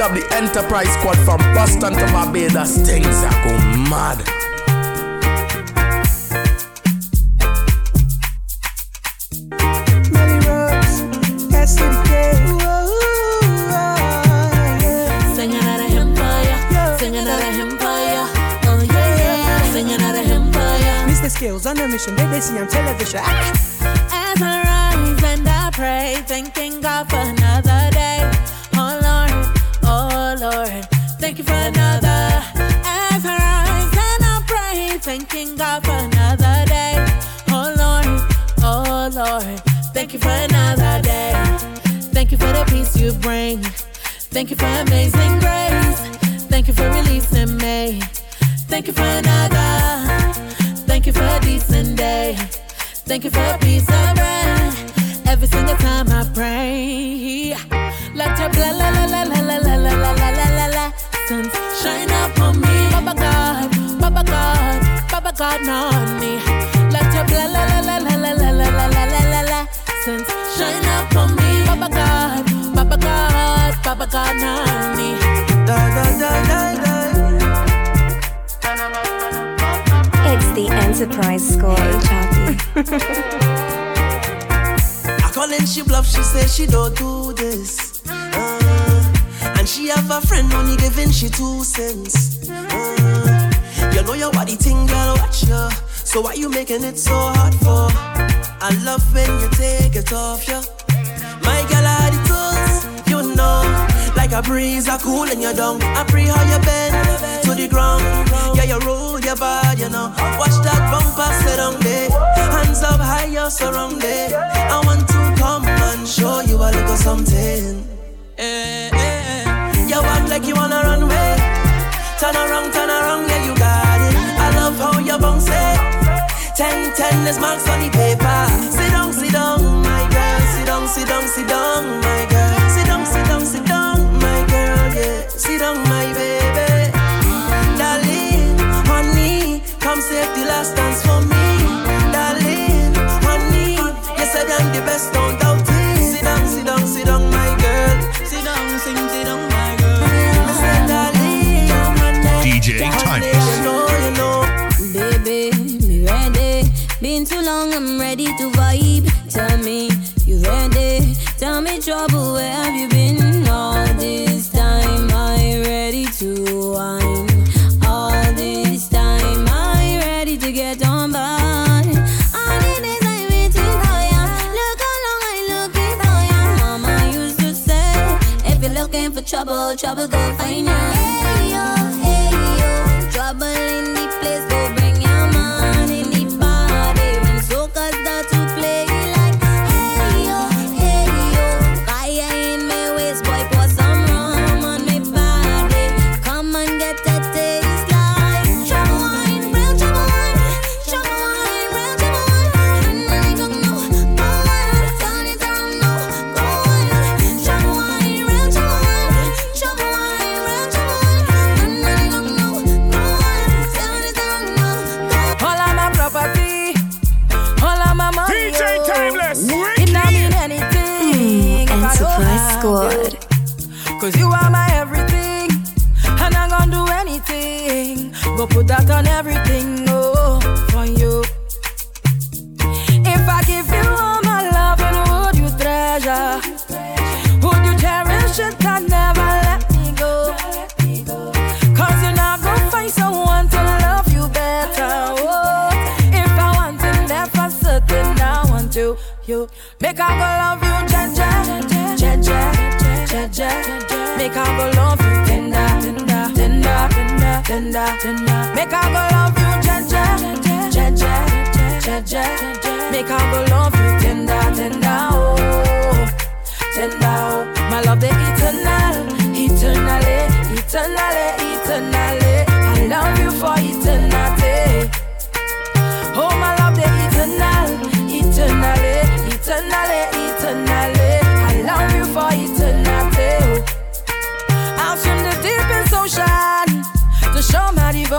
Big up the Enterprise Squad from Boston to Barbados. Things are go mad. skills on a mission. They, they see on television. Ah. As I rise and I pray, thanking God for another thanking God for another day. Oh Lord, oh Lord, thank you for another day. Thank you for the peace you bring. Thank you for amazing grace. Thank you for releasing me. Thank you for another. Thank you for a decent day. Thank you for a piece of bread. God, on me. Let your blah la la la la la la la la la la la la sun shine upon me, Baba God, Baba God, Baba God, on me. Da da da da da. the Enterprise score, Choppy. I call and she bluff, she say she don't do this. Uh, and she have a friend only giving she two cents. Uh, you know your body girl, watch ya. So why you making it so hard for? I love when you take it off, yeah. My girl, I the tools, you know. Like a breeze, I cool in your dung. I pray how you bend to the ground. Yeah, you roll your body, you know. Watch that bumper sit on there. Hands up high, you're surrounded. I want to come and show you a little something. Eh, eh, eh. You walk like you wanna run away. Turn around, turn around, yeah, you got it. I love how you bounce it. Ten, ten is marks on the paper. Sit down, sit down, my girl. Sit down, sit down, sit down, my girl. Sit down, sit down, sit down my girl, yeah. Sit down, my baby. Too long, I'm ready to vibe. Tell me, you ready? Tell me trouble, where have you been all this time? I ready to wine. All this time, I ready to get on by. Trouble, trouble go find ya. Hey yo,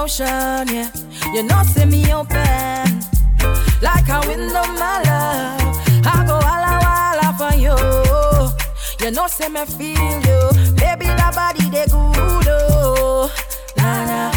devotion. Yeah, you know, see me open like a window, my love. I go walla walla for you. You know, say me feel you. Baby, that body, they good, oh. Nah, nah.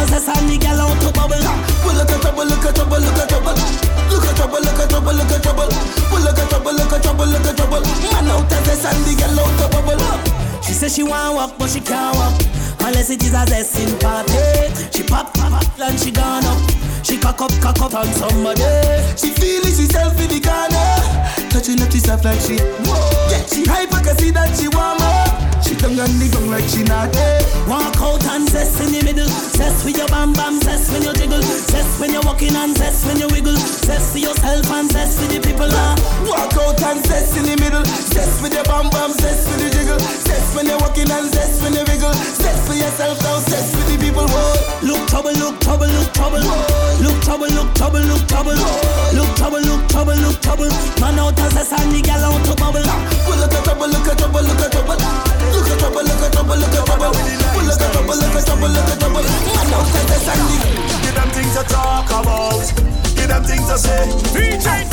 cause that's how me get out to bubble. We look at trouble, look at trouble, look at trouble. Look at trouble, look at trouble, look at trouble. We look at trouble, look at trouble, look at trouble. Man out at this and me get out to bubble. She says she want walk, but she can't walk. Unless it is a zesting party. She pop, pop, pop, and she gone up. She cock up, cock up on somebody. She feeling herself in the corner. Touching up herself like she. Whoa. Yeah, she hyper, can see that she want more tongue and the tongue like she not eh. Walk out and zest in the middle Zest with your bam bam, zest when you jiggle Zest when you're walking and zest when you wiggle Zest for yourself and zest for the people ah. Walk out and zest in the middle Zest with your bam bam, zest for the jiggle Zest when you're walking and zest when you wiggle Zest for yourself and zest for the people Whoa. Look trouble, look trouble, look trouble Whoa. Look trouble, look trouble, look trouble Whoa. Look trouble, look trouble, look trouble Man out as a sandy gal out to bubble Look at trouble, look at trouble, look at trouble Look at trouble, look trouble, look trouble. Look trouble, look trouble, look trouble. I know that's Sandy. Them things to talk about. Them things to say. DJ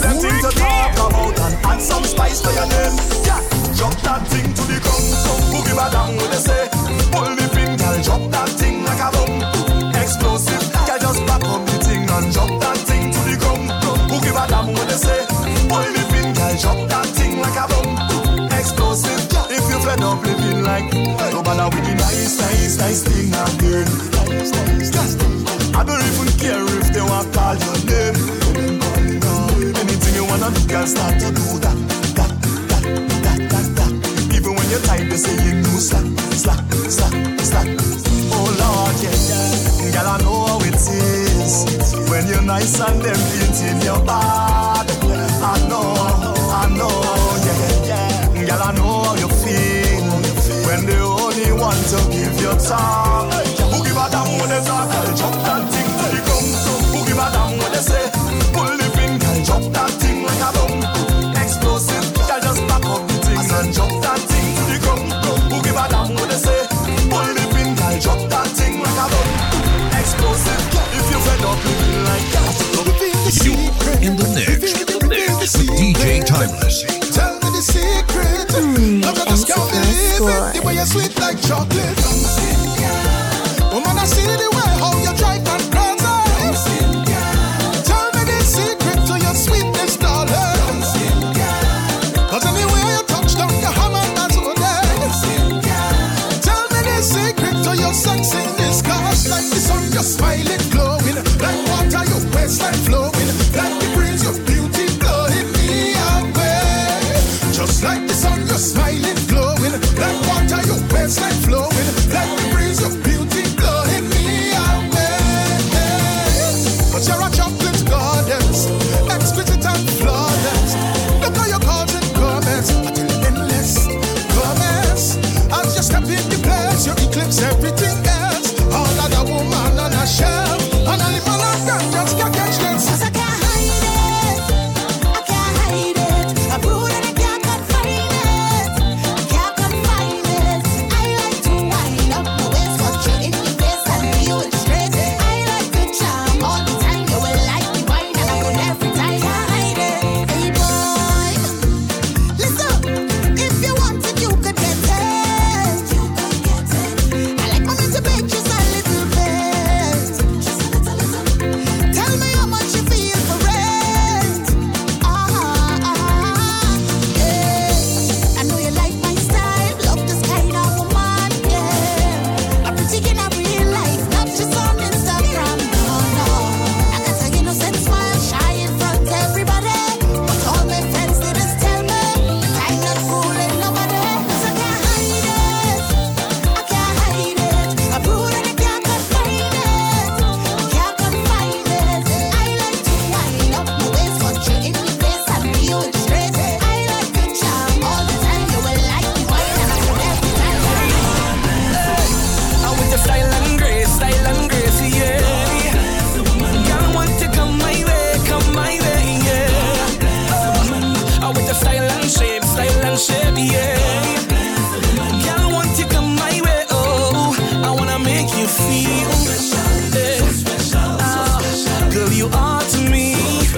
them things to talk about and add some spice to your drop that thing to the ground. Boogie say. Pull girl, drop that thing like a bomb. Explosive, girl, just back the thing and drop that thing to the ground. Boogie say. Pull girl, nice, nice, nice thing again. I don't even care if they want to call your name. Anything you wanna do, girl, start to do that, that, that, that, that, that. Even when you're tired, they say you do slack, slack, slack, slack. Oh Lord, yeah, girl, I know how it is when you're nice and them beating your bad. I know, I know, yeah, yeah, girl, I know how you feel when they so give your time. Who give a damn who they talk?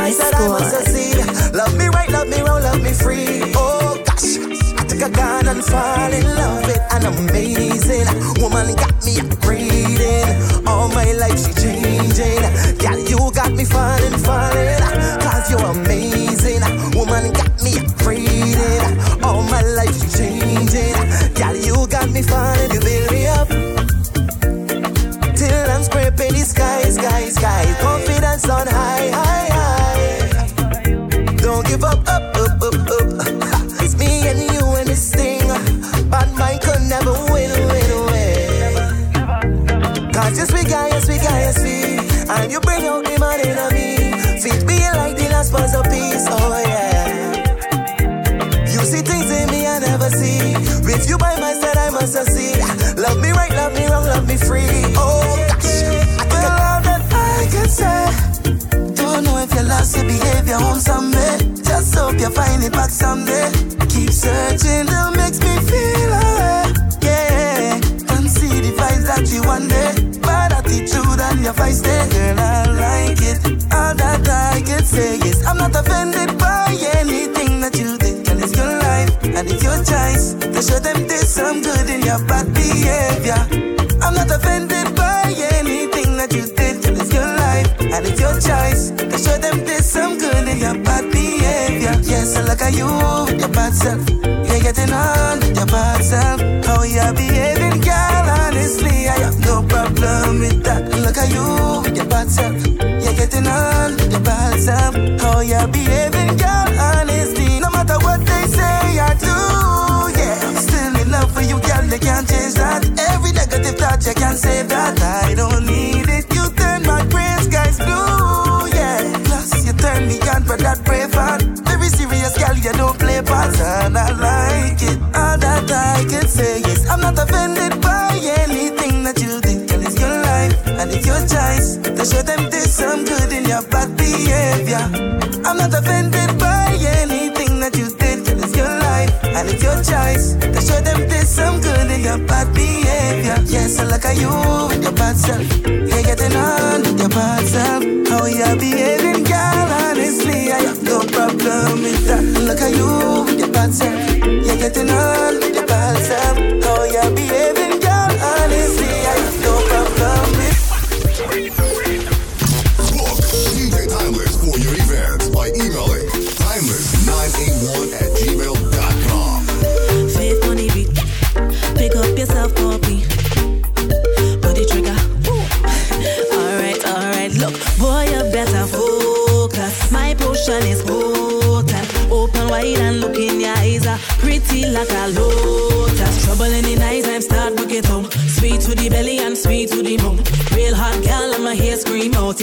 With you by my side, I must succeed. Love me right, love me wrong, love me free. Oh gosh, I take a gun and fall in love with an amazing woman. Got me upgrading. All my life she changing. Girl, you got me falling, falling. Cause you're amazing. Woman got me upgrading. All my life she changing. Girl, you got me falling. On someday. Just hope you find it back someday. Keep searching, that makes me feel alright. Yeah, and see the vibes that you want there. Bad attitude and your vice there, girl, I like it. All that I can say is I'm not offended by anything that you did. Girl, it's your life and it's your choice to show them there's some good in your bad behavior. I'm not offended by anything that you did. Girl, it's your life and it's your choice to show them there's Yes, I look at you your bad self. You're getting on your bad self. How you're behaving, girl, honestly, I have no problem with that. Look at you your bad self. You're getting on your bad self. How you're behaving, girl, honestly, no matter what they say or and I like it. All that I can say is, I'm not offended by anything that you did, girl, it's your life, and it's your choice. To show them there's some good in your bad behavior. I'm not offended by anything that you did, girl, it's your life, and it's your choice. To show them there's some good in your bad behavior. Yes, I look at you with your bad self. You're getting on with your bad self. How you're behaving, girl, honestly, I have no problem with that. Look at you self. You're getting on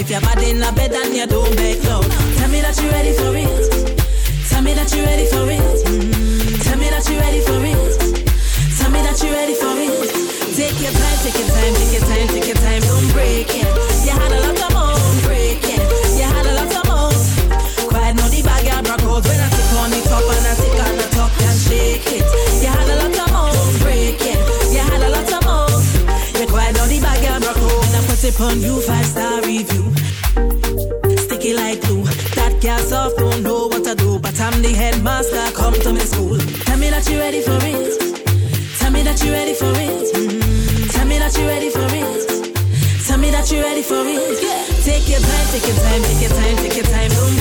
If you're bad in a bed and you don't beg low. Tell me that you're ready for it. Tell me that you're ready for it. Mm. Tell me that you're ready for it. Tell me that you're ready for it. Take your time, take your time, take your time, take your time. Don't break it. You had a lot of moan, break it. You had a lot of moan. Quiet, no the bag, I broke out when I sit on the top and I sit on the top and shake it. You had a lot of moan, break it. You had a lot of moan. You quiet, no the bag, I broke out. Now put it on you five star review. Sticky like glue. That girl soft don't know what to do, but I'm the headmaster. Come to my school. Tell me that you're ready for it. Tell me that you're ready for it. Mm. Tell me that you're ready for it. Tell me that you're ready for it. Take your time, take your time, take your time, take your time.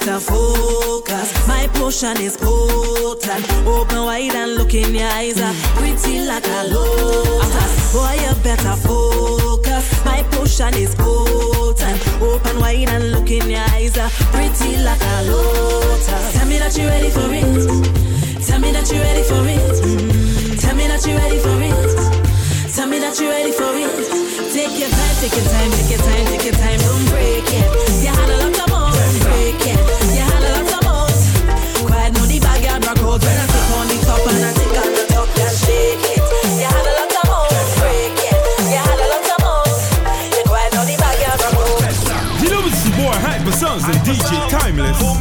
gotta focus. My potion is potent. Open wide and look in your eyes. Ah, pretty like a lotus. Boy, you better focus. My potion is potent. Open wide and look in your eyes. Ah, pretty like a lotus. Tell me that you're ready for it. Tell me that you're mm. ready for it. Tell me that you're ready for it. Tell me that you're ready for it. Take your time, take your time, take your time, take your time. Don't break it. it.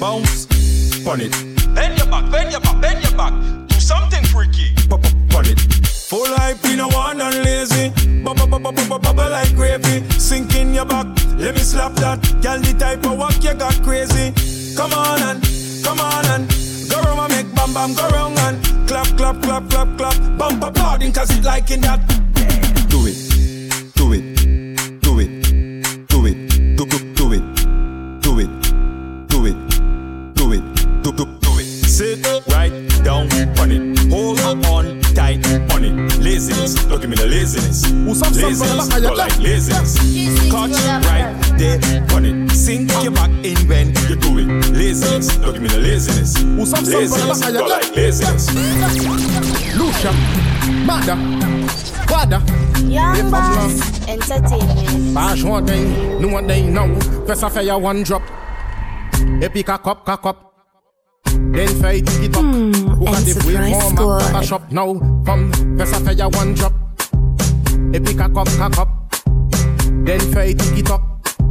Bounce on it. Bend your back, bend your back, bend your back. Do something freaky. Pop up on it. Full hype, you know one and lazy. Bubble, like gravy. Sink in your back, let me slap that. Girl, the type of work you got crazy. Come on and, come on and. Go round and make bam bam, go round and. Clap, clap, clap, clap, clap. Bump applauding cause it like in that. Laziness, look at me the laziness. Laziness, don't like laziness. Catch right there on it. Sink your back in when you do it. Laziness, look at me the laziness. Laziness, don't like laziness. Lucia, Mada, Wada. Young Boss Entertainment. Pas joint day, nous on day now. Fais ça fait one drop. Et puis cock up, cock up. Then fait tiki top. Who got the free Enterprise form Squad. at shop now? Come, fais ça fait ya one drop. Et puis cock up, cock up. Then fait tiki top.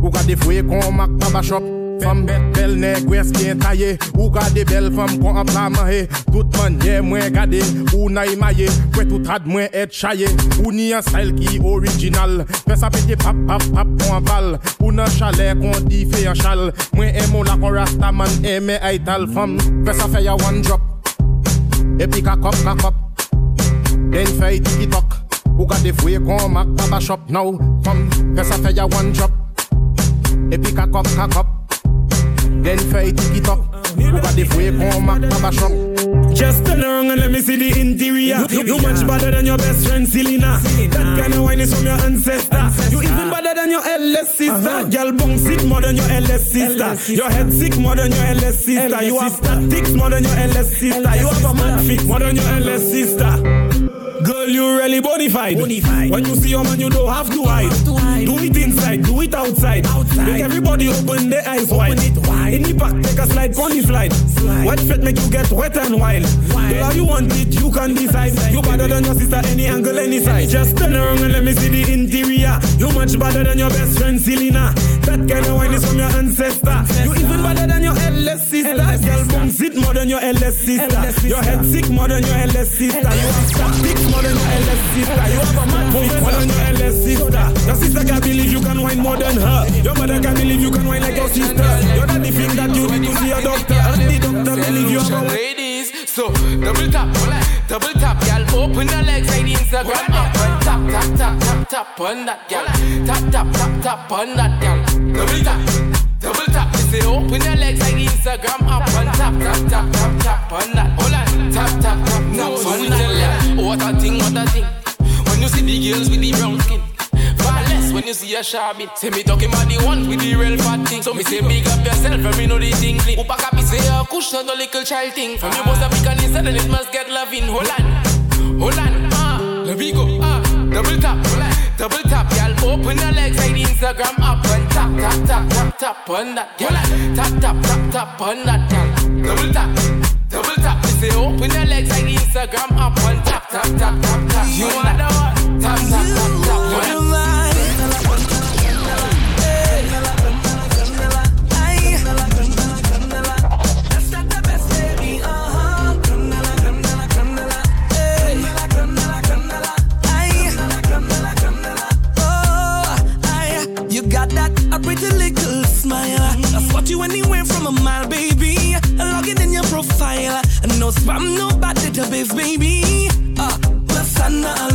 Who got the free qu'on mac baba shop? Femme belle, belle nègre, ouest bien taillé Ou gade belle femme qu'on a pla mahe eh. Tout manye mwen gade. Ou na imaye Kwe tout rad mwen et chaye eh. Ou ni an style ki original. Fè sa pete pap pap pap kon aval Ou nan chalet kon di fe an chal. Mwen emo eh, la kon rasta eme ay tal fam. Fè sa fè ya one drop. E pi kakop kakop Den fè tiki tok Ou gade fwe kon mak baba shop now Fam fè sa fè ya one drop E pi kakop kakop Den fè tiki tok Ou gade fwe kon mak baba shop Just turn around and let me see the interior. You much better than your best friend Selena. That kind of wine is from your ancestor. You even better than your LS sister. Girl, bong sick more than your LS sister. Your head sick more than your LS sister. You have tactics more than your LS sister. You have a man fit more than your LS sister. You really bonified. When you see your man, you don't have to hide. Do it inside, do it outside. Make everybody open their eyes wide. In the back, take a slide, pony slide. Wet fit make you get wet and wild. Girl, how you want it, you can decide. You better than your sister, any angle, any side. Just turn around and let me see the interior. You much better than your best friend Selena. That kind of wine is from your ancestor. You even better than your LS sister. Girl, boom, sit more than your LS sister. Your head sick more than your LS sister. You have tactics more than your LS sister. You have a man more than your LS sister. Your sister can't believe you can wine more than her. Your mother can't believe you can wine like your sister. Your daddy think that you need to see a doctor. And the doctor believe you have a ladies. So double tap, double tap, y'all open the legs like the Instagram up tap, tap, tap, tap, tap on that gal. Tap, tap, tap, tap on that gal. Double tap, double tap. You say open your legs like the Instagram up and tap, tap, tap, tap, tap on that. Hold on, tap, tap, tap, tap on that. Oh, what a thing, what a thing. When you see the girls with the brown skin. Far less when you see a shabby. Say me talking about the ones with the real fat thing. So me say big up yourself and me know the thing clean. Upa kapi say a kush not a little child thing. From you must have big and it must get loving. Hold on, hold on, ah, let me go, ah, double tap, double tap, y'all open your legs like the Instagram up and tap, tap, tap, tap, tap on that, girl. Tap, tap, tap, tap on that, girl. Double tap, double tap. Me say open your legs like the Instagram up and tap, tap, tap, tap, tap. You are the one. Tap, tap, tap, I'm nobody to be, baby. Uh, well, I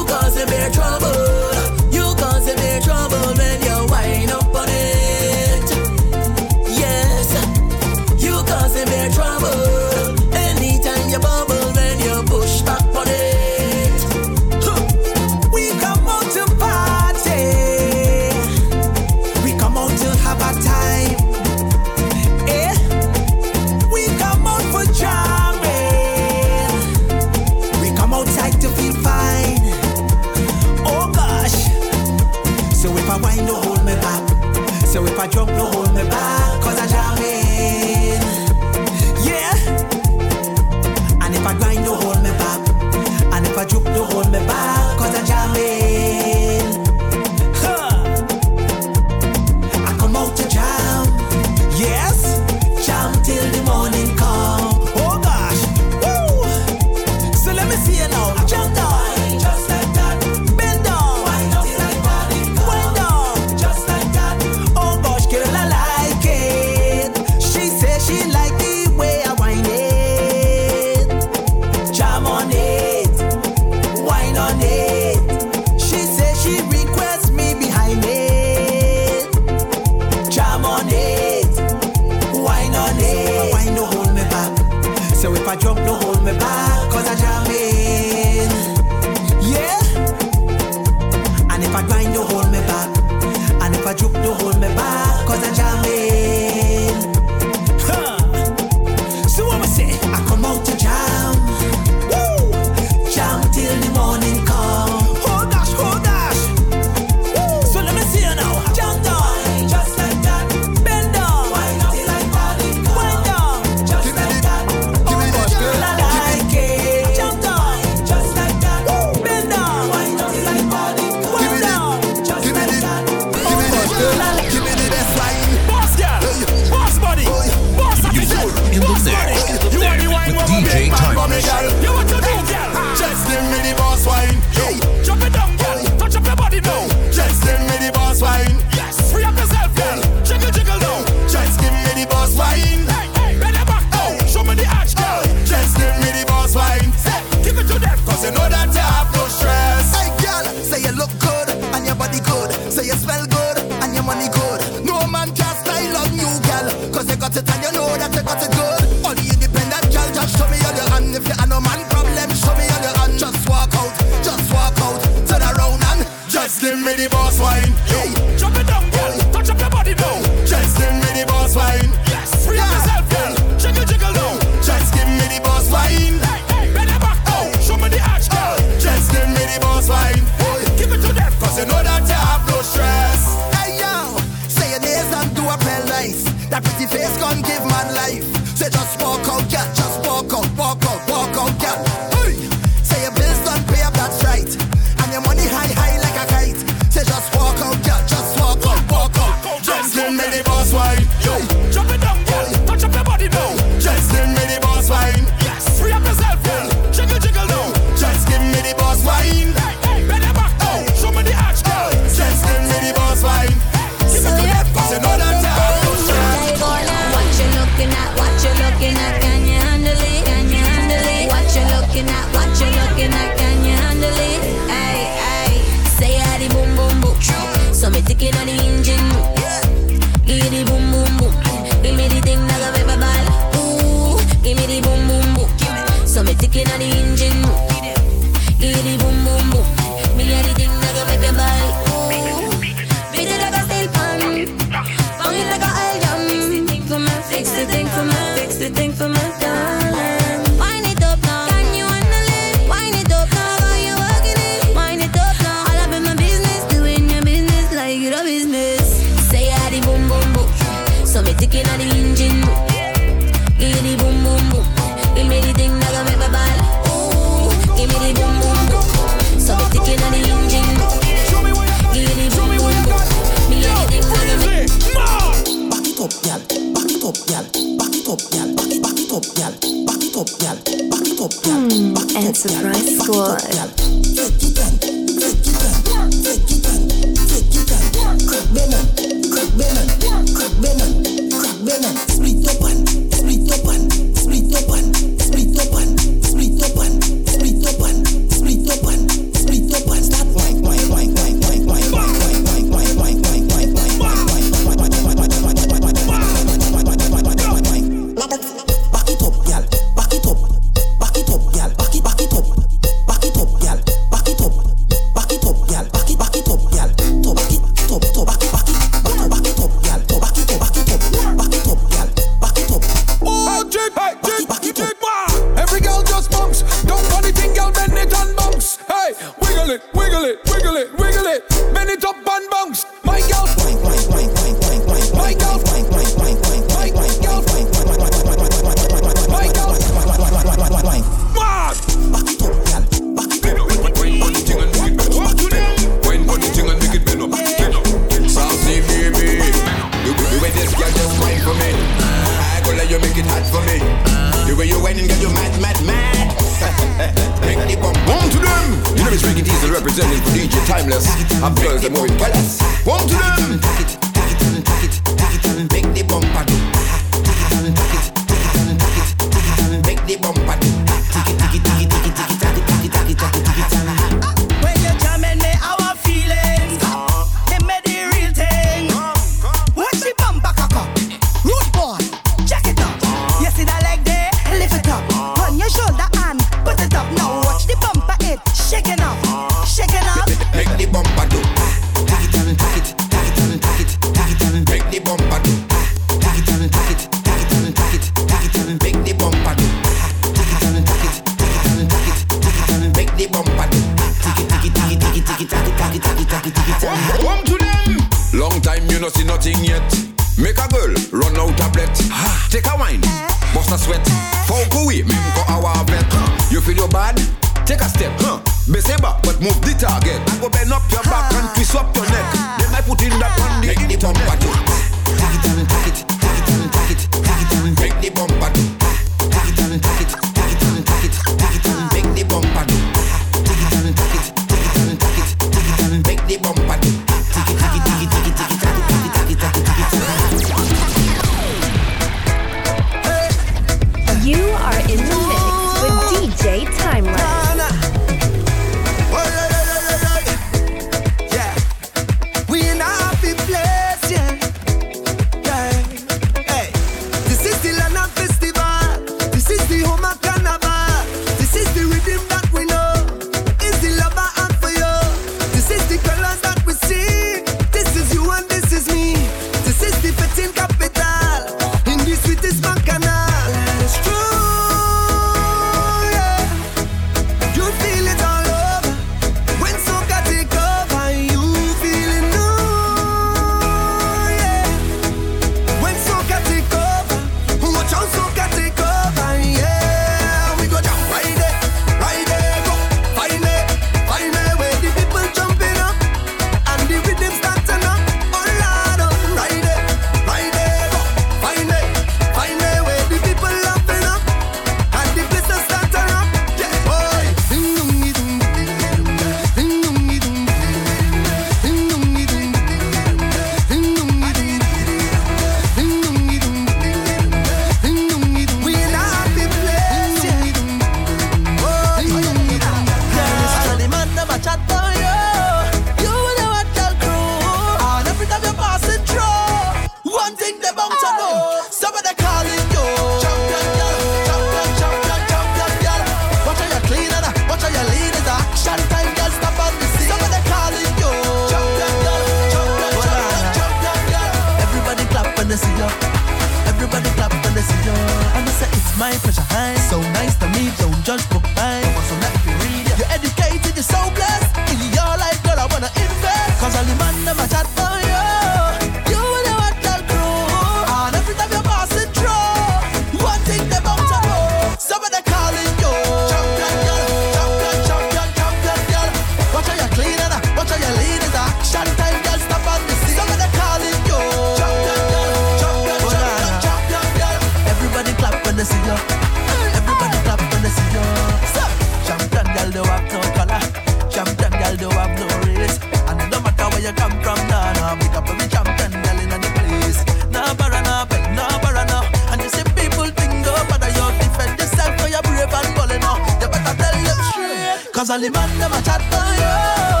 all the man them a chat on you.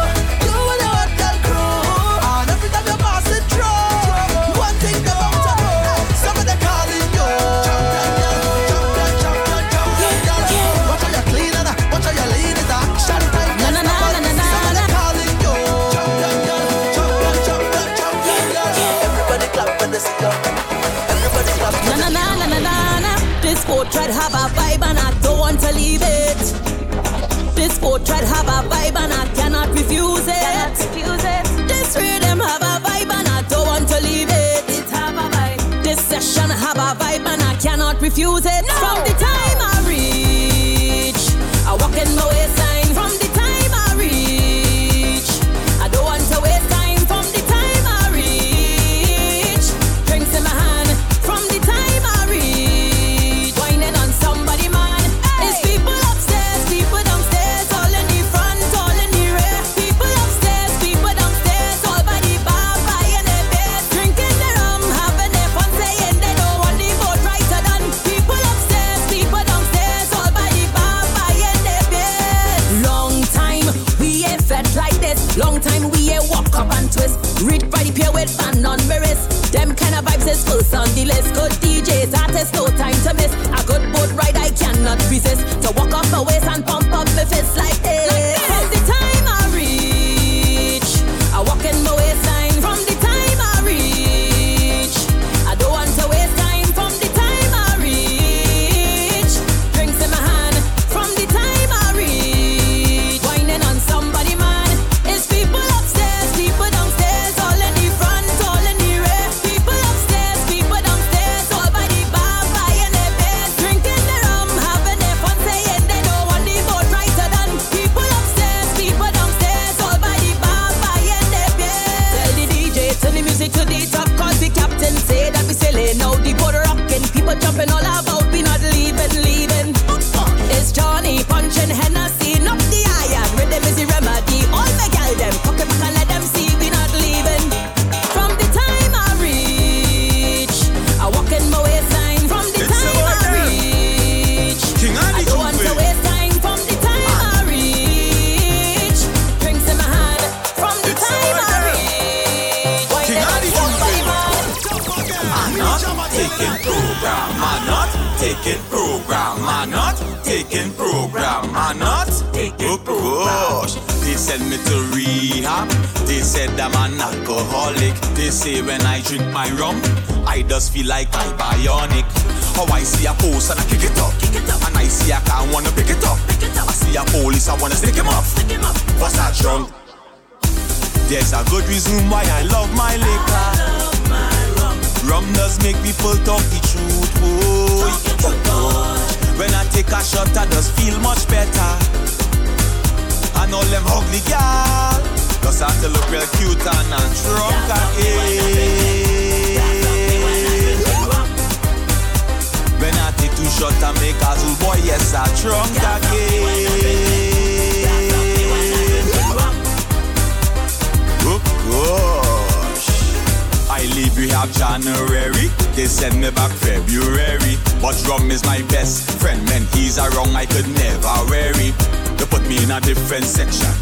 confusing. No. Numbers make people talk the truth. Boy. When I take a shot, I just feel much better. And all them ugly gal, just have to look real cute and I'm drunk again. When I take two shots, I make a zoo boy, yes, I'm drunk again. Oh, oh. I leave rehab January. They send me back February. But rum is my best friend. man. he's around, I could never worry. They put me in a different section.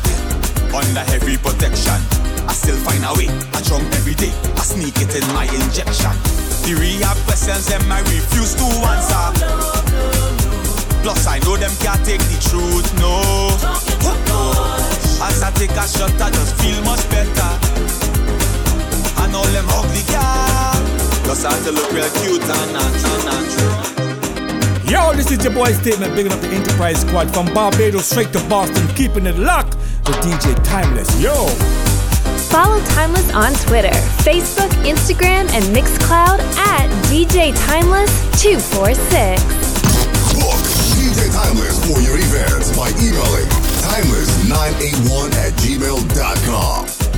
Under heavy protection. I still find a way. I drink every day. I sneak it in my injection. The rehab questions them I refuse to answer. Plus I know them can't take the truth. No. As I take a shot, I just feel much better. And all them ugly girls, just have to look real cute and natural, natural. Yo, this is your boy Statement, bigging up the Enterprise Squad from Barbados straight to Boston, keeping it locked with DJ Timeless. Yo! Follow Timeless on Twitter, Facebook, Instagram, and Mixcloud at DJ Timeless246. Book DJ Timeless for your events by emailing timeless981 at gmail.com.